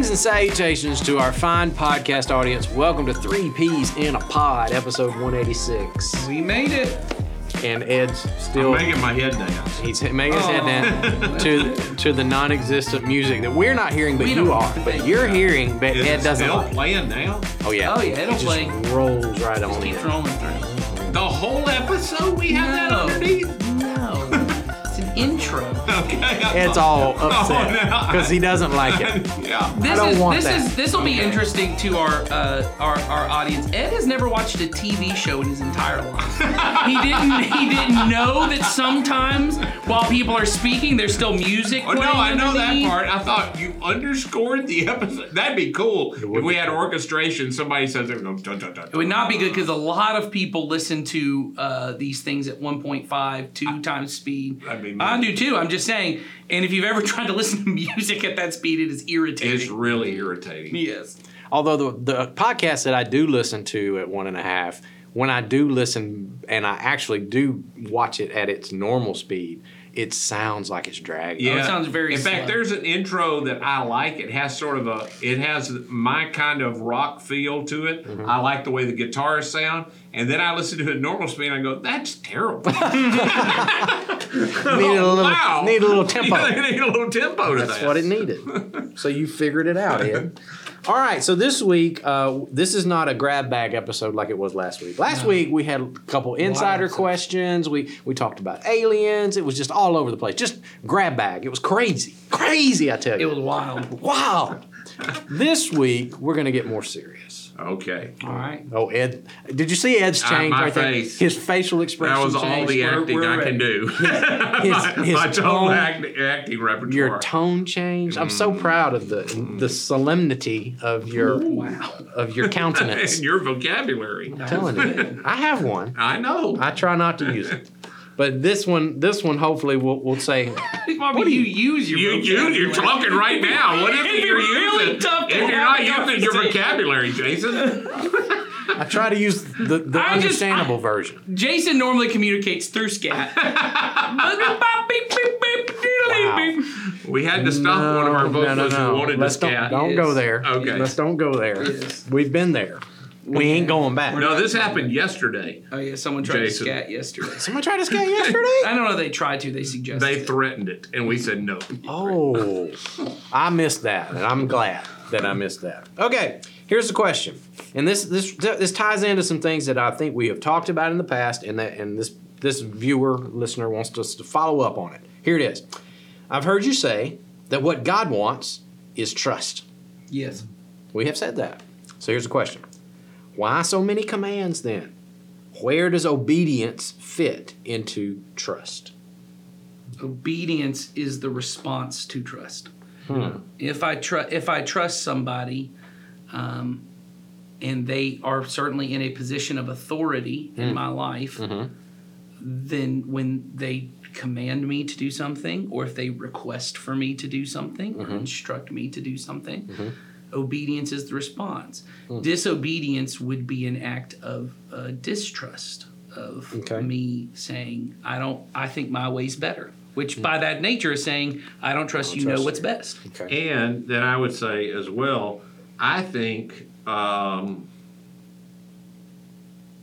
Greetings and salutations to our fine podcast audience. Welcome to Three Peas in a Pod, episode 186. We made it. And Ed's still I'm making my head dance. he's making his head down oh. to to the non-existent music that we're not hearing, but We you don't- are. But you're hearing, but Is Ed it doesn't. still like. playing now? Oh yeah. Oh, yeah, it'll it just play. rolls right on Keeps in. rolling through. The whole episode we have that No. underneath? No. It's intro. Okay. I Ed's thought- all Oh, upset no. because he doesn't like it. yeah. This don't is want this that. is this will be interesting to our uh, our our audience. Ed has never watched a TV show in his entire life. he didn't he didn't know that sometimes while people are speaking, there's still music. Oh, no, I know that part. I thought you underscored the episode. That'd be cool if we had cool. orchestration. Somebody says it goes dun, dun, dun, It would not be good because a lot of people listen to uh, these things at 1.5, two times speed. That'd be me. I do too. I'm just saying. And if you've ever tried to listen to music at that speed, it is irritating. It's really irritating. yes. Although the the podcast that I do listen to at one and a half, when I do listen and I actually do watch it at its normal speed, it sounds like it's dragging. Yeah, it sounds very In fact, there's an intro that I like. It has sort of a. It has my kind of rock feel to it. Mm-hmm. I like the way the guitars sound. And then I listen to it at normal speed and I go, "That's terrible." Needed a little, wow. need a little tempo. Yeah, need a little tempo to That's that. what it needed. so you figured it out, Ed. All right, so this week, uh, this is not a grab bag episode like it was last week. Last week we had a couple insider stuff. questions. We we talked about aliens. It was just all over the place. Just grab bag. It was crazy, crazy. I tell you, It was wild. wow. this week we're gonna get more serious. Okay. All right. Oh, Ed, did you see Ed's Uh, change my right face. there? His facial expression. That was all changed. the We're- acting we're I can do. His, his my tone, total act, acting repertoire. your tone changed. I'm so proud of the the solemnity of your Wow. of your countenance. and your vocabulary. I'm telling you, I have one. I know. I try not to use it, but this one, this one, hopefully, will will say, Bobby, you use your You, you, you're talking right now. What if It'd you're really using? tough if you're not using your vocabulary, Jason. I try to use the, the I just- understandable I- version. Jason normally communicates through scat. wow. We had to stop one of our vocalists who wanted Let's to don't, scat. don't Yes. go there. Okay. Let's don't go there. Yes. We've been there. We ain't going back. No, this happened yesterday. Oh yeah, someone tried Jason. to scat yesterday. Someone tried to scat yesterday. I don't know. They tried to. They suggested. They it. threatened it, and we said no. Oh, I missed that, and I'm glad that I missed that. Okay, here's the question, and this this this ties into some things that I think we have talked about in the past, and that and this this viewer listener wants us to follow up on it. Here it is. I've heard you say that what God wants is trust. yes. We have said that. So here's the question: Why so many commands then? Where does obedience fit into trust? Obedience is the response to trust. Hmm. If I trust, if I trust somebody, um, and they are certainly in a position of authority Hmm. in my life, Mm-hmm. then when they command me to do something, or if they request for me to do something, Mm-hmm. or instruct me to do something, obedience is the response. Hmm. Disobedience would be an act of uh, distrust of Okay. me saying, "I don't. I think my way's better." Which, by that nature, is saying, "I don't trust you. Hmm. trust know you. what's best." Okay. And then I would say as well, I think um,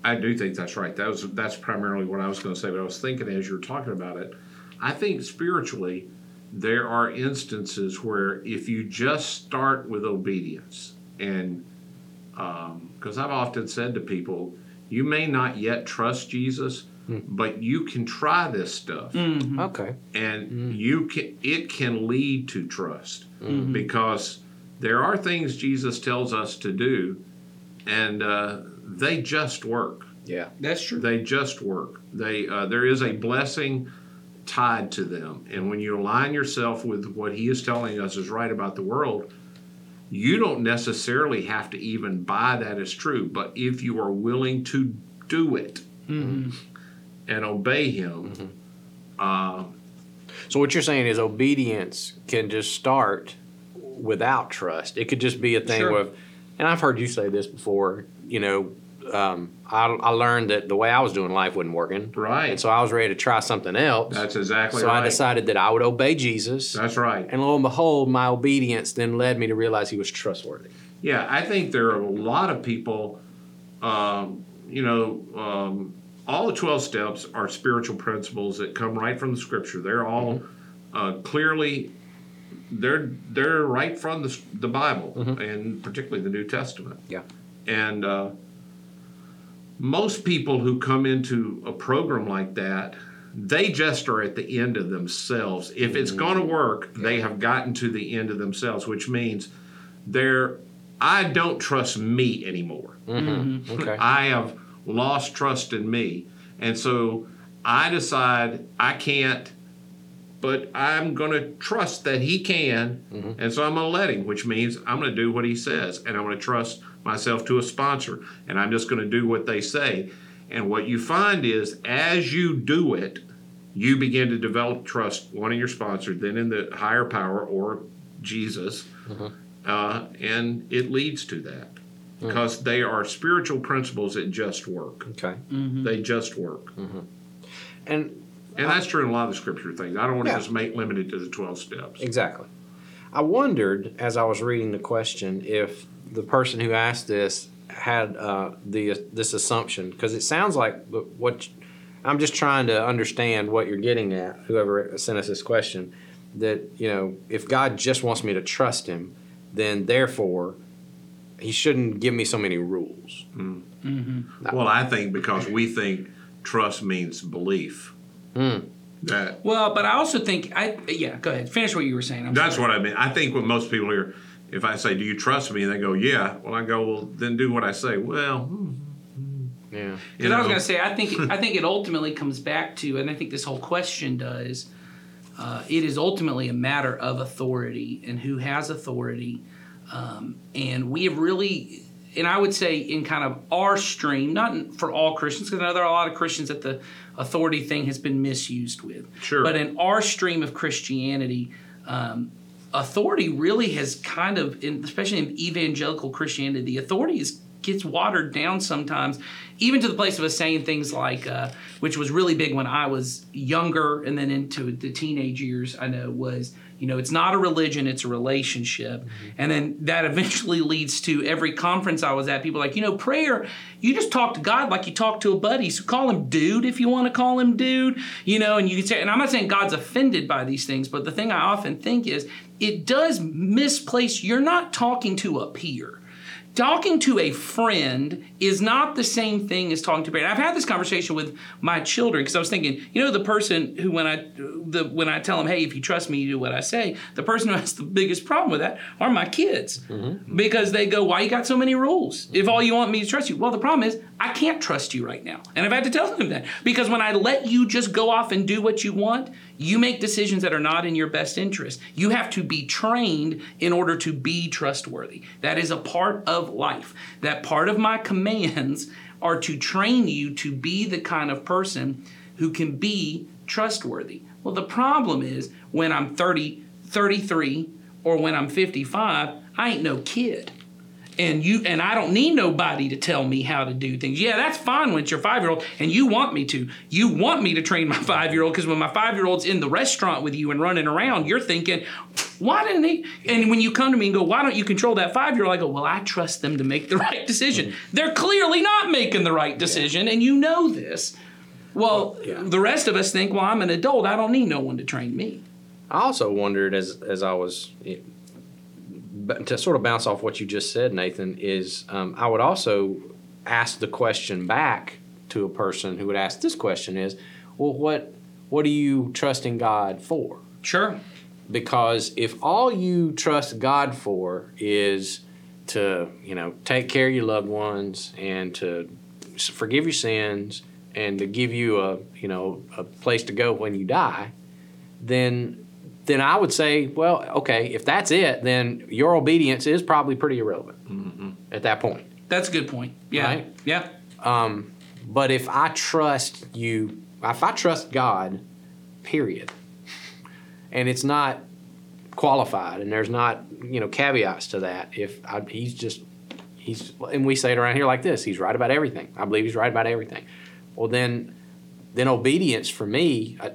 I do think that's right. That was that's primarily what I was going to say. But I was thinking as you were talking about it, I think spiritually there are instances where if you just start with obedience, and um, because I've often said to people, you may not yet trust Jesus, hmm. but you can try this stuff mm-hmm. Okay. and hmm. you can it can lead to trust hmm. because there are things Jesus tells us to do, and uh, they just work. Yeah. That's true. They just work. They uh, there is a blessing tied to them, and when you align yourself with what He is telling us is right about the world. You don't necessarily have to even buy that as true, but if you are willing to do it and obey Him, uh, So what you're saying is obedience can just start without trust. It could just be a thing Sure. of, and I've heard you say this before. You know, um, I, I learned that the way I was doing life wasn't working. Right. And so I was ready to try something else. That's exactly so right. So I decided that I would obey Jesus. That's right. and lo and behold, my obedience then led me to realize he was trustworthy. Yeah, I think there are a lot of people, um, you know, um, all the 12 steps are spiritual principles that come right from the scripture. They're all uh, clearly, they're, they're right from the, the Bible and particularly the New Testament. Yeah. And uh, most people who come into a program like that, they just are at the end of themselves. If it's mm-hmm. going to work, they have gotten to the end of themselves, which means they're, I don't trust me anymore. Mm-hmm. Mm-hmm. Okay. I have lost trust in me. And so I decide I can't, but I'm going to trust that he can. And so I'm going to let him, which means I'm going to do what he says. And I'm going to trust myself to a sponsor. And I'm just going to do what they say. And what you find is as you do it, you begin to develop trust, one in your sponsor, then in the higher power or Jesus. Mm-hmm. Uh, and it leads to that mm. because they are spiritual principles that just work. Okay. Mm-hmm. They just work. Mm-hmm. And And that's true in a lot of the scripture things. I don't want to Yeah. just make limited to the 12 steps. Exactly. I wondered as I was reading the question if the person who asked this had uh, the this assumption because it sounds like what I'm just trying to understand what you're getting at. Whoever sent us this question, that you know, if God just wants me to trust Him, then therefore He shouldn't give me so many rules. Well, I think because we think trust means belief. Hmm. That Well, but I also think I yeah. Go ahead. Finish what you were saying. I'm That's sorry. what I mean. I think when most people hear, if I say, "Do you trust me?" and they go, "Yeah," well, I go, "Well, then do what I say." Well, hmm, Yeah. you Because I was going to say, I think I think it ultimately comes back to, and I think this whole question does. Uh, it is ultimately a matter of authority and who has authority, um, and we have really, and I would say in kind of our stream, not for all Christians, because I know there are a lot of Christians that the authority thing has been misused with. Sure. But in our stream of Christianity, um, authority really has kind of, in, especially in evangelical Christianity, the authority is gets watered down sometimes, even to the place of us saying things like, uh, which was really big when I was younger and then into the teenage years. I know was. You know, it's not a religion, it's a relationship. Mm-hmm. And then that eventually leads to every conference I was at, people like, you know, prayer, you just talk to God like you talk to a buddy. So call him dude if you want to call him dude, you know, and you can say, and I'm not saying God's offended by these things, but the thing I often think is it does misplace, you're not talking to a peer talking to a friend is not the same thing as talking to a parent. I've had this conversation with my children because I was thinking, you know, the person who when I the when I tell them, hey, if you trust me, you do what I say. The person who has the biggest problem with that are my kids mm-hmm. because they go, why you got so many rules? If all you want me to trust you, well, the problem is I can't trust you right now, and I've had to tell them that because when I let you just go off and do what you want, you make decisions that are not in your best interest. You have to be trained in order to be trustworthy. That is a part of life. That part of my commands are to train you to be the kind of person who can be trustworthy. Well, the problem is when I'm 30, 33, or when I'm 55, I ain't no kid and you and I don't need nobody to tell me how to do things. Yeah, that's fine when it's your five year old and you want me to. You want me to train my five year old because when my five year old's in the restaurant with you and running around, you're thinking, why didn't he? And when you come to me and go, why don't you control that five year old? I go, well, I trust them to make the right decision. Mm. They're clearly not making the right decision, and you know this. Well, the rest of us think, well, I'm an adult. I don't need no one to train me. I also wondered as as I was to sort of bounce off what you just said, Nathan, is um, I would also ask the question back to a person who would ask this question: Is well, what what are you trusting God for? Sure. Because if all you trust God for is to you know take care of your loved ones and to forgive your sins and to give you a you know a place to go when you die, then then I would say, well, okay, if that's it, then your obedience is probably pretty irrelevant at that point. That's a good point. Yeah. Right. Yeah. Um, but if I trust you, if I trust God, period, and it's not qualified, and there's not you know caveats to that, if I, He's just he's and we say it around here like this. He's right about everything. I believe he's right about everything. Well, then, then obedience for me uh,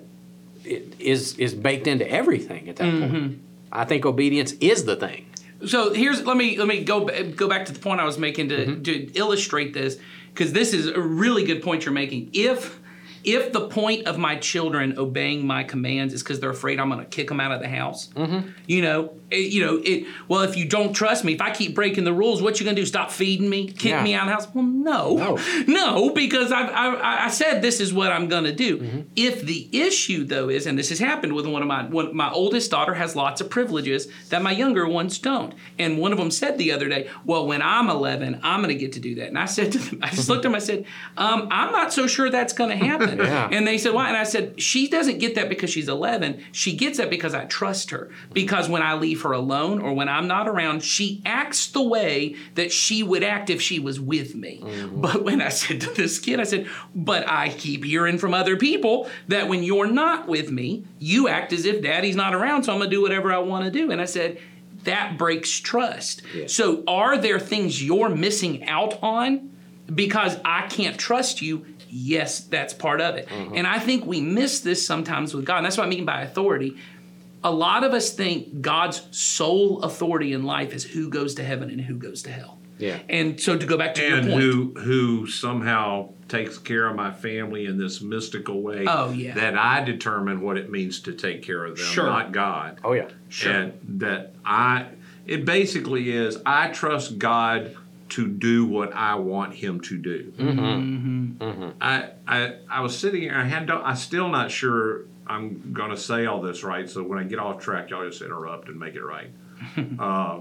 is is baked into everything at that Mm-hmm. point. I think obedience is the thing. So here's let me let me go go back to the point I was making to, Mm-hmm. to illustrate this because this is a really good point you're making. If if the point of my children obeying my commands is because they're afraid I'm going to kick them out of the house, Mm-hmm. you know, it, you know, it. Well, if you don't trust me, if I keep breaking the rules, what you going to do? Stop feeding me, kick Yeah. me out of the house? Well, no, No. no, because I I, I said this is what I'm going to do. Mm-hmm. If the issue though is, and this has happened with one of my one, my oldest daughter has lots of privileges that my younger ones don't, and one of them said the other day, "Well, when I'm 11, I'm going to get to do that." And I said to them, I just looked at them, I said, um, "I'm not so sure that's going to happen." Yeah. And they said, "Why?" And I said, "She doesn't get that because she's 11. She gets that because I trust her. Because when I leave her alone or when I'm not around, she acts the way that she would act if she was with me." Mm-hmm. But when I said to this kid, I said, "But I keep hearing from other people that when you're not with me, you act as if daddy's not around, so I'm going to do whatever I want to do." And I said, that breaks trust. So, are there things you're missing out on because I can't trust you? Yes, that's part of it. Mm-hmm. And I think we miss this sometimes with God. And that's what I mean by authority. A lot of us think God's sole authority in life is who goes to heaven and who goes to hell. Yeah. And so to go back to and your point, who who somehow takes care of my family in this mystical way Oh, yeah. that I determine what it means to take care of them, Sure. not God. Oh yeah. And that I it basically is I trust God to do what I want him to do. Mm-hmm. Mm-hmm. Mm-hmm. I, I I was sitting here I had to, I'm still not sure I'm gonna say all this right, so when I get off track y'all just interrupt and make it right. uh,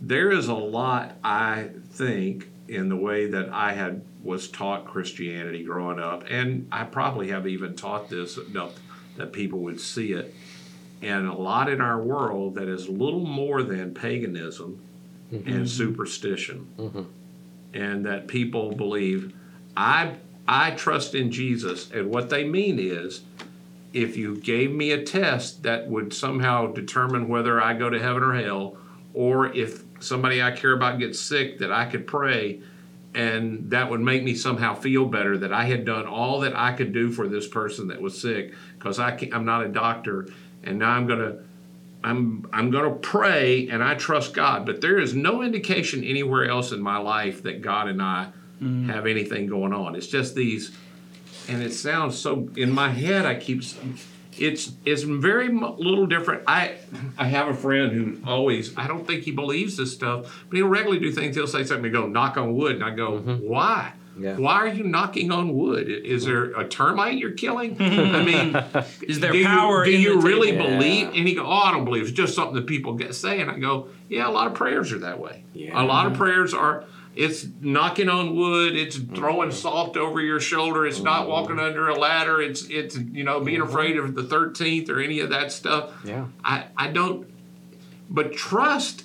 there is a lot I think in the way that I had was taught Christianity growing up, and I probably have even taught this enough that people would see it, and a lot in our world that is little more than paganism and mm-hmm. superstition, mm-hmm. and that people believe I I trust in Jesus, and what they mean is if you gave me a test that would somehow determine whether I go to heaven or hell, or if somebody I care about gets sick, that I could pray and that would make me somehow feel better that I had done all that I could do for this person that was sick because I I'm not a doctor and now I'm going to I'm I'm going to pray and I trust God, but there is no indication anywhere else in my life that God and I mm-hmm. have anything going on. It's just these and it sounds so in my head i keep it's it's very little different. I i have a friend who always i don't think he believes this stuff but he'll regularly do things. He'll say something and go knock on wood and i go mm-hmm. why Yeah. why are you knocking on wood is there a termite you're killing i mean is there do you, power do in you the really table? believe and he go oh i don't believe it's just something that people get say and i go yeah a lot of prayers are that way Yeah. a lot of prayers are it's knocking on wood it's throwing Mm-hmm. salt over your shoulder it's not walking under a ladder it's it's you know being afraid of the 13th or any of that stuff Yeah. i i don't but trust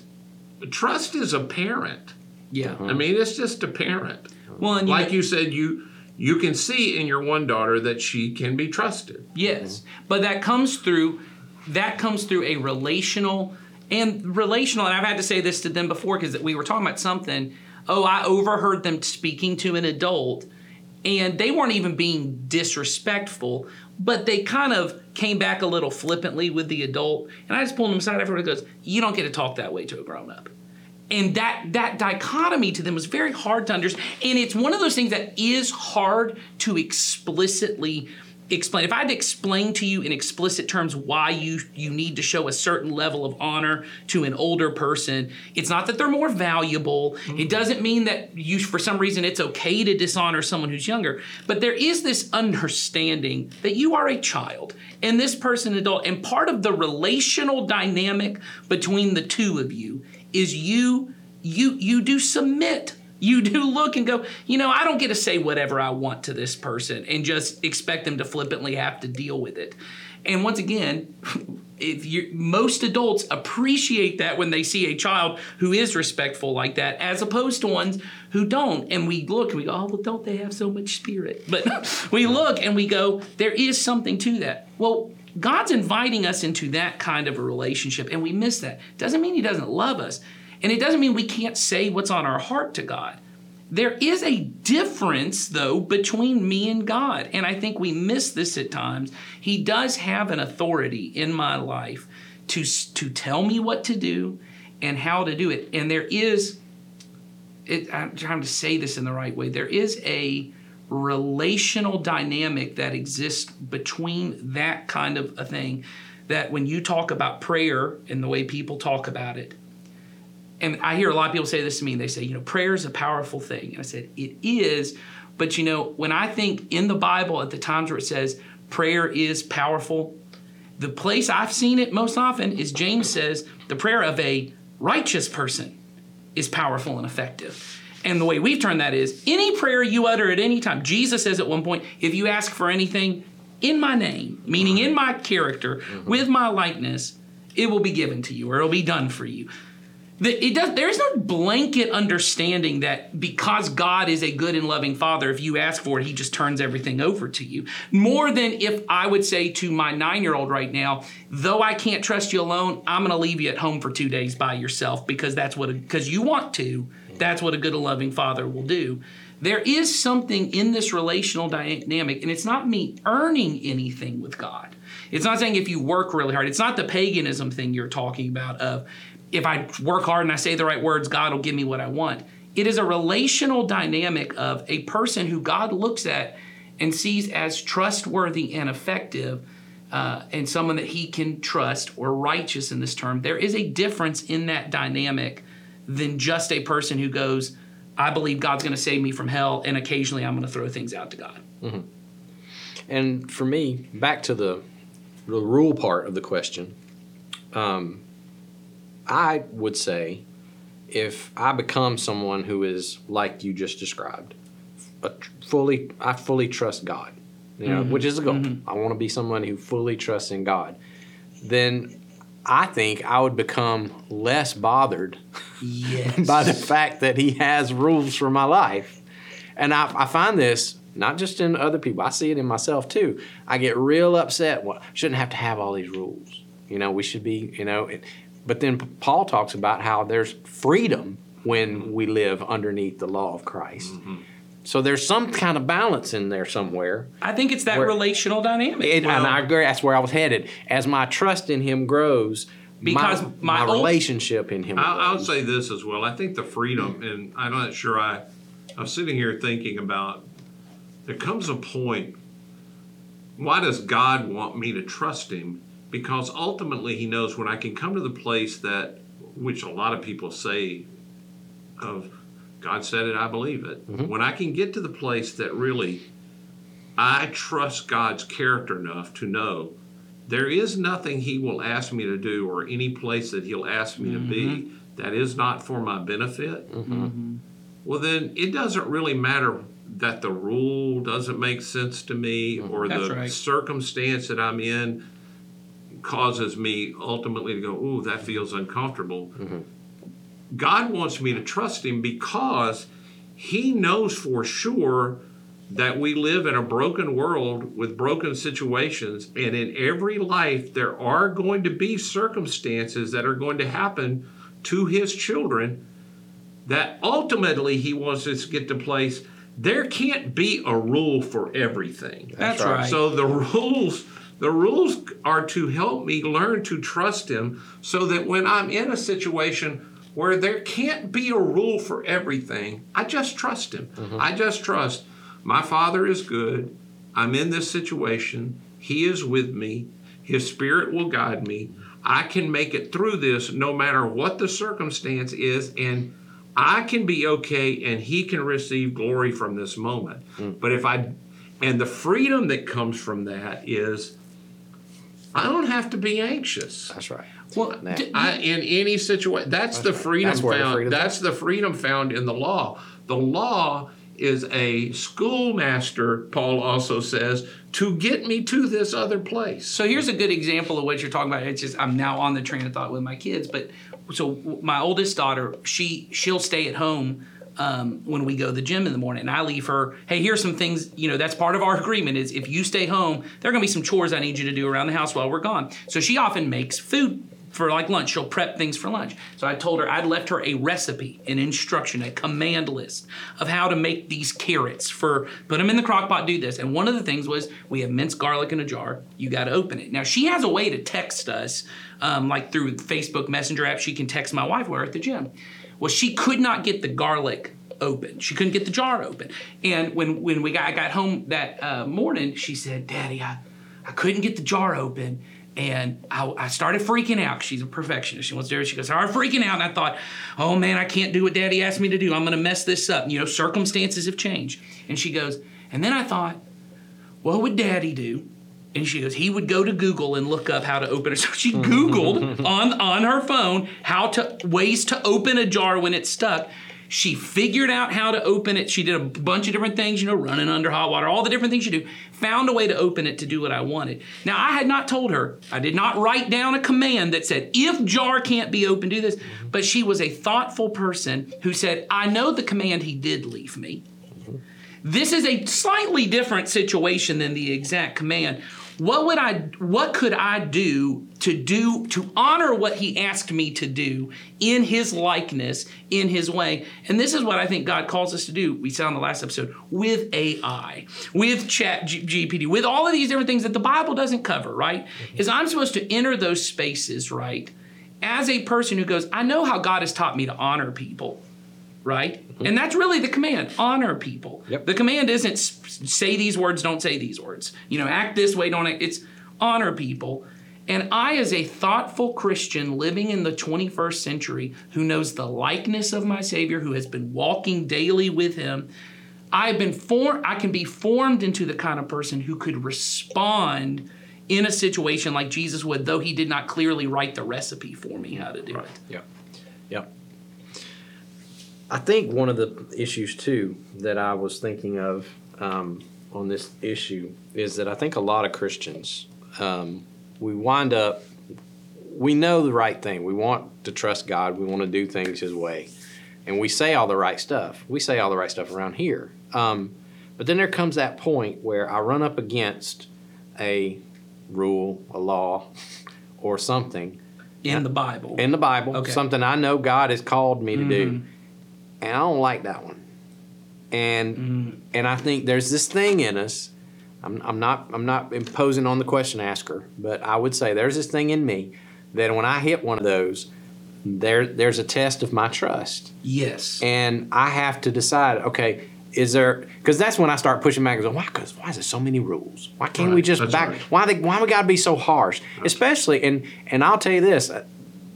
trust is apparent Yeah. i mean it's just apparent Well, and you like know- you said you you can see in your one daughter that she can be trusted Yes, but that comes through that comes through a relational and relational. And I've had to say this to them before because we were talking about something. Oh, I overheard them speaking to an adult, and they weren't even being disrespectful, but they kind of came back a little flippantly with the adult. And I just pulled them aside. Everyone goes, "You don't get to talk that way to a grown up." And that that dichotomy to them was very hard to understand. And it's one of those things that is hard to explicitly explain. If i had to explain to you in explicit terms why you you need to show a certain level of honor to an older person it's not that they're more valuable. Mm-hmm. It doesn't mean that you for some reason it's okay to dishonor someone who's younger. But there is this understanding that you are a child and this person adult and part of the relational dynamic between the two of you is you you you do submit. You do look and go you know i don't get to say whatever i want to this person and just expect them to flippantly have to deal with it. And once again if you most adults appreciate that when they see a child who is respectful like that as opposed to ones who don't. And we look and we go oh well don't they have so much spirit? But we look and we go there is something to that. Well God's inviting us into that kind of a relationship, and we miss that. Doesn't mean He doesn't love us. And it doesn't mean we can't say what's on our heart to God. There is a difference, though, between me and God. And I think we miss this at times. He does have an authority in my life to, to tell me what to do and how to do it. And there is, it, I'm trying to say this in the right way, there is a relational dynamic that exists between that kind of a thing that when you talk about prayer and the way people talk about it, and I hear a lot of people say this to me, and they say, you know, prayer is a powerful thing. And I said, it is. But, you know, when I think in the Bible at the times where it says prayer is powerful, the place I've seen it most often is James says the prayer of a righteous person is powerful and effective. And the way we've turned that is any prayer you utter at any time. Jesus says at one point, if you ask for anything in my name, meaning in my character, mm-hmm. with my likeness, it will be given to you or it'll be done for you it does there is no blanket understanding that because God is a good and loving father if you ask for it he just turns everything over to you more than if I would say to my 9-year-old right now though I can't trust you alone I'm going to leave you at home for 2 days by yourself because that's what because you want to that's what a good loving father will do there is something in this relational dynamic and it's not me earning anything with God it's not saying if you work really hard it's not the paganism thing you're talking about of if I work hard and I say the right words, God will give me what I want. It is a relational dynamic of a person who God looks at and sees as trustworthy and effective uh, and someone that he can trust or righteous in this term. There is a difference in that dynamic than just a person who goes, I believe God's going to save me from hell, and occasionally I'm going to throw things out to God. Mm-hmm. And for me, back to the, the rule part of the question, um, I would say if I become someone who is like you just described, fully, I fully trust God, you know, mm-hmm. which is a goal. Mm-hmm. I want to be someone who fully trusts in God. Then I think I would become less bothered yes. by the fact that He has rules for my life. And I, I, find this not just in other people, I see it in myself too. I get real upset. Well, shouldn't have to have all these rules. You know, we should be, you know, it, but then Paul talks about how there's freedom when we live underneath the law of Christ. Mm-hmm. So there's some kind of balance in there somewhere. I think it's that where, relational dynamic. It, well, and I agree. That's where I was headed. As my trust in Him grows, because my, my, my old, relationship in Him. I, will say this as well. I think the freedom, and I'm not sure. I I was sitting here thinking about. There comes a point. Why does God want me to trust Him? because ultimately he knows when I can come to the place that, which a lot of people say, of God said it, I believe it. Mm-hmm. When I can get to the place that really I trust God's character enough to know there is nothing He will ask me to do or any place that He'll ask me mm-hmm. to be mm-hmm. that is not for my benefit, mm-hmm. well, then it doesn't really matter that the rule doesn't make sense to me mm-hmm. or That's the right. circumstance that I'm in causes me ultimately to go, ooh, that feels uncomfortable. Mm-hmm. God wants me to trust Him because He knows for sure that we live in a broken world with broken situations, and in every life, there are going to be circumstances that are going to happen to His children that ultimately He wants us to get to place. There can't be a rule for everything. That's, That's right. right. So the rules the rules are to help me learn to trust Him so that when I'm in a situation where there can't be a rule for everything, I just trust Him. Mm-hmm. I just trust my Father is good. I'm in this situation. He is with me. His Spirit will guide me. I can make it through this no matter what the circumstance is, and I can be okay, and He can receive glory from this moment. Mm. But if I, and the freedom that comes from that is I don't have to be anxious. That's right. Well, I, in any situation, that's, that's the freedom that's found. The freedom that's the freedom found in the law. The law is a schoolmaster, Paul also says, to get me to this other place. So here's a good example of what you're talking about. It's just I'm now on the train of thought with my kids, but so my oldest daughter, she she'll stay at home um, when we go to the gym in the morning. And I leave her, hey, here's some things, you know, that's part of our agreement is if you stay home, there are going to be some chores I need you to do around the house while we're gone. So she often makes food for like lunch. She'll prep things for lunch. So I told her I'd left her a recipe, an instruction, a command list of how to make these carrots for put them in the crock pot, do this. And one of the things was we have minced garlic in a jar. You got to open it. Now she has a way to text us, um, like through Facebook Messenger app. She can text my wife. While we're at the gym. Well, she could not get the garlic open. She couldn't get the jar open. And when when we got I got home that uh, morning, she said, "Daddy, I I couldn't get the jar open." And I, I started freaking out. She's a perfectionist. She wants to do it. She goes, I started freaking out. And I thought, oh man, I can't do what daddy asked me to do. I'm going to mess this up. You know, circumstances have changed. And she goes, and then I thought, what would daddy do? And she goes, he would go to Google and look up how to open it. So she Googled on, on her phone how to ways to open a jar when it's stuck. She figured out how to open it. She did a bunch of different things, you know, running under hot water, all the different things you do. Found a way to open it to do what I wanted. Now, I had not told her, I did not write down a command that said, if jar can't be opened, do this. But she was a thoughtful person who said, I know the command he did leave me. This is a slightly different situation than the exact command. What would I what could I do to do to honor what he asked me to do in his likeness, in his way? And this is what I think God calls us to do. We said on the last episode with AI, with chat GPT, with all of these different things that the Bible doesn't cover, right? Mm-hmm. Is I'm supposed to enter those spaces, right? As a person who goes, I know how God has taught me to honor people right? Mm-hmm. And that's really the command honor people. Yep. The command isn't say these words, don't say these words. You know, act this way, don't act. It's honor people. And I, as a thoughtful Christian living in the 21st century who knows the likeness of my Savior, who has been walking daily with Him, I've been formed, I can be formed into the kind of person who could respond in a situation like Jesus would, though He did not clearly write the recipe for me how to do it. Yep. I think one of the issues too that I was thinking of um, on this issue is that I think a lot of Christians um, we wind up we know the right thing. We want to trust God. We want to do things His way, and we say all the right stuff. We say all the right stuff around here. Um, but then there comes that point where I run up against a rule, a law, or something In the Bible. in the Bible, Okay. something I know God has called me to do, and I don't like that one. And and I think there's this thing in us. I'm, I'm not I'm not imposing on the question asker, but I would say there's this thing in me that when I hit one of those, there there's a test of my trust, yes. and I have to decide. Okay, is there? Because that's when I start pushing back and go, why? Because why is there so many rules? Why can't we just that's back? right. Why they? Why we got to be so harsh? Especially and and I'll tell you this: uh,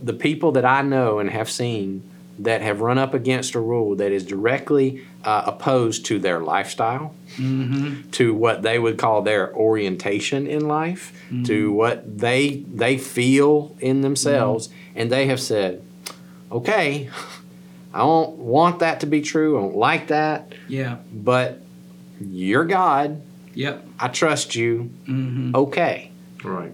the people that I know and have seen that have run up against a rule that is directly uh, opposed to their lifestyle, mm-hmm. to what they would call their orientation in life, to mm-hmm. what they they feel in themselves, mm-hmm. and they have said, "Okay, I don't want that to be true. I don't like that, Yeah. but you're God. Yep. I trust you. Okay." Right.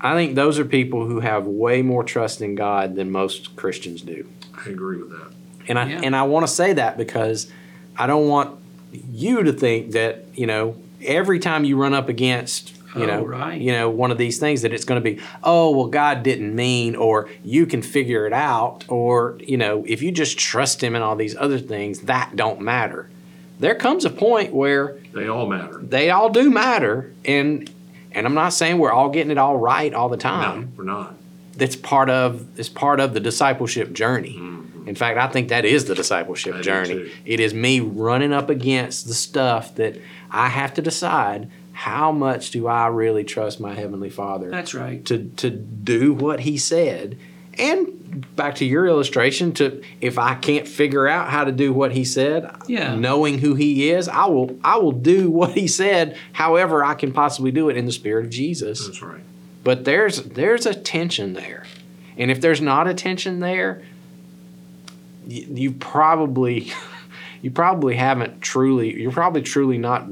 I think those are people who have way more trust in God than most Christians do. I agree with that. And I Yeah. and I want to say that because I don't want you to think that, you know, every time you run up against you Oh, know, right. you know, one of these things that it's going to be, oh well, God didn't mean, or you can figure it out, or you know, if you just trust Him and all these other things, that don't matter. There comes a point where They all matter. they all do matter, and and I'm not saying we're all getting it all right all the time No, we're not. that's part of it's part of the discipleship journey. Mm-hmm. In fact, I think that is the discipleship I journey. It is me running up against the stuff that I have to decide how much do I really trust my heavenly Father That's right. to to do what he said. And back to your illustration to if I can't figure out how to do what he said, Yeah. knowing who he is, I will I will do what he said however I can possibly do it in the spirit of Jesus That's right. but there's there's a tension there and if there's not a tension there you, you probably you probably haven't truly you're probably truly not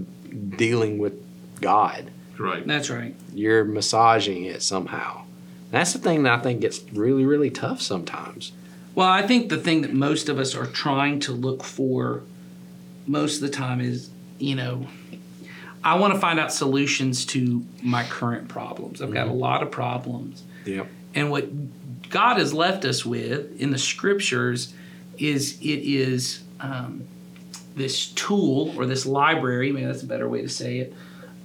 dealing with god Right. That's right. you're massaging it somehow that's the thing that i think gets really really tough sometimes Well, I think the thing that most of us are trying to look for most of the time is, you know, I want to find out solutions to my current problems. I've got a mm-hmm. lot of problems. yep And what God has left us with in the scriptures is it is um, this tool or this library, maybe that's a better way to say it,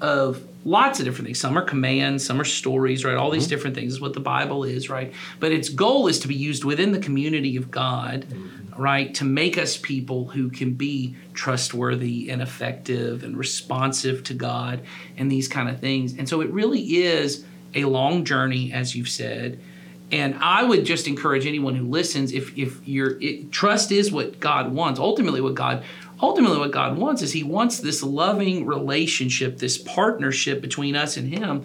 of lots of different things. Some are commands, some are stories, right? All these different things is what the Bible is, right? But its goal is to be used within the community of God, right? To make us people who can be trustworthy and effective and responsive to God and these kind of things. And so it really is a long journey, as you've said. And I would just encourage anyone who listens, if if your trust is what God wants, ultimately what God ultimately what God wants is He wants this loving relationship, this partnership between us and Him,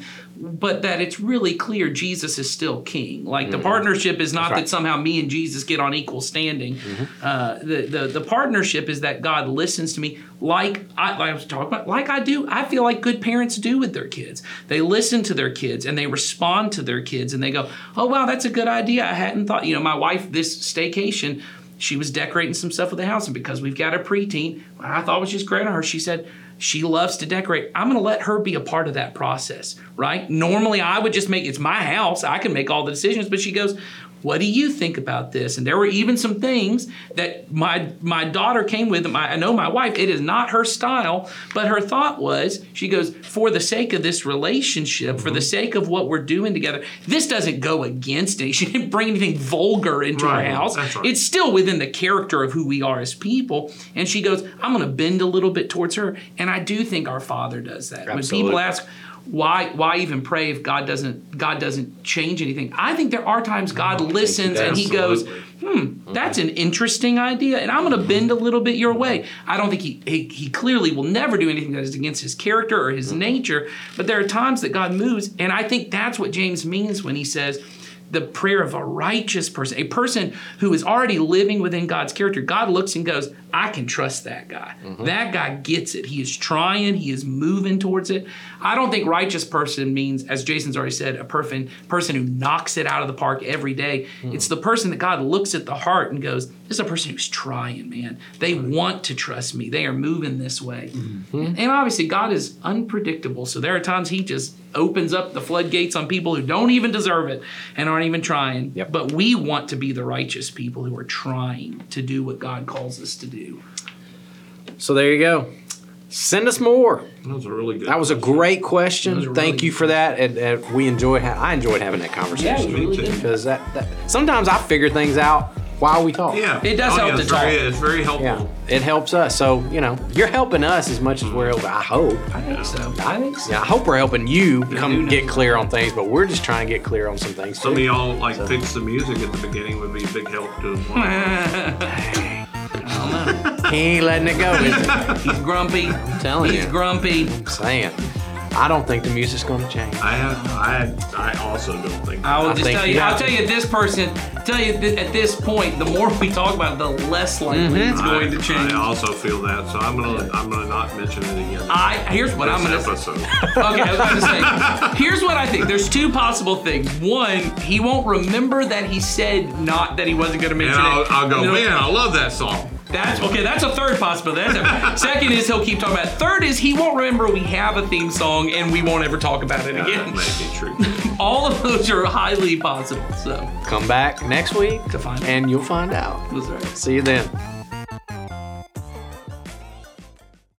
but that it's really clear Jesus is still King. Like the partnership is not right. that somehow me and Jesus get on equal standing. Uh, the, the the partnership is that God listens to me like I, like I was talking about, like I do. I feel like good parents do with their kids. They listen to their kids and they respond to their kids and they go, "Oh wow, that's a good idea. I hadn't thought." You know, my wife this staycation she was decorating some stuff with the house, and because we've got a preteen, I thought was just great on her. She said she loves to decorate. I'm going to let her be a part of that process, right? Normally, I would just make it's my house. I can make all the decisions, but she goes, "What do you think about this?" And there were even some things that my my daughter came with. My, I know my wife. It is not her style, but her thought was, she goes, "For the sake of this relationship, for the mm-hmm. sake of what we're doing together, this doesn't go against it. She didn't bring anything vulgar into Right, her house. right. It's still within the character of who we are as people. And she goes, I'm going to bend a little bit towards her. And I do think our Father does that. When people ask, why why even pray if God doesn't God doesn't change anything? I think there are times God listens and he goes, Absolutely. hmm, that's an interesting idea, and I'm going to bend a little bit your way. I don't think he, he he clearly will never do anything that is against his character or his nature, but there are times that God moves, and I think that's what James means when he says the prayer of a righteous person, a person who is already living within God's character. God looks and goes, I can trust that guy. Mm-hmm. That guy gets it. He is trying, he is moving towards it. I don't think righteous person means, as Jason's already said, a person person who knocks it out of the park every day. Hmm. It's the person that God looks at the heart and goes, This is a person who's trying, man. They want to trust me. They are moving this way. Mm-hmm. And obviously, God is unpredictable. So there are times he just opens up the floodgates on people who don't even deserve it and aren't even trying. Yep. But we want to be the righteous people who are trying to do what God calls us to do. So there you go. Send us more. That was a really good. That was a great question. A Thank really you good for that. And, and we enjoyed. Ha- I enjoyed having that conversation you really too. because that, that sometimes I figure things out while we talk. Yeah, It does Oh, help yeah, to it's very, talk. It's very helpful. Yeah, it helps us. So you know, you're helping us as much as we're helping. I hope. I think so. I think. Yeah, I hope we're helping you come get clear on things, but we're just trying to get clear on some things Some of y'all like fix the music at the beginning would be a big help to them. He ain't letting it go. Is he? He's grumpy. I'm telling He's you. He's grumpy. I'm saying. I don't think the music's going to change. I have, I, I also don't think. I will I just think tell you you. I'll tell you this person. Tell you th- at this point, the more we talk about, it, the less likely mm-hmm. it's going to change. I also feel that, so I'm gonna, I'm gonna not mention it again. I here's what I'm gonna. episode. Okay, I was about to say. Here's what I think. There's two possible things. One, he won't remember that he said not that he wasn't going to And mention I'll, it. I'll go, man, I love that song. That's okay. That's a third possibility. That's a, second is he'll keep talking about. It. Third is he won't remember we have a theme song and we won't ever talk about it That again. may be true. All of those are highly possible. So Come back next week to find out. and you'll find out. Was right. See you then.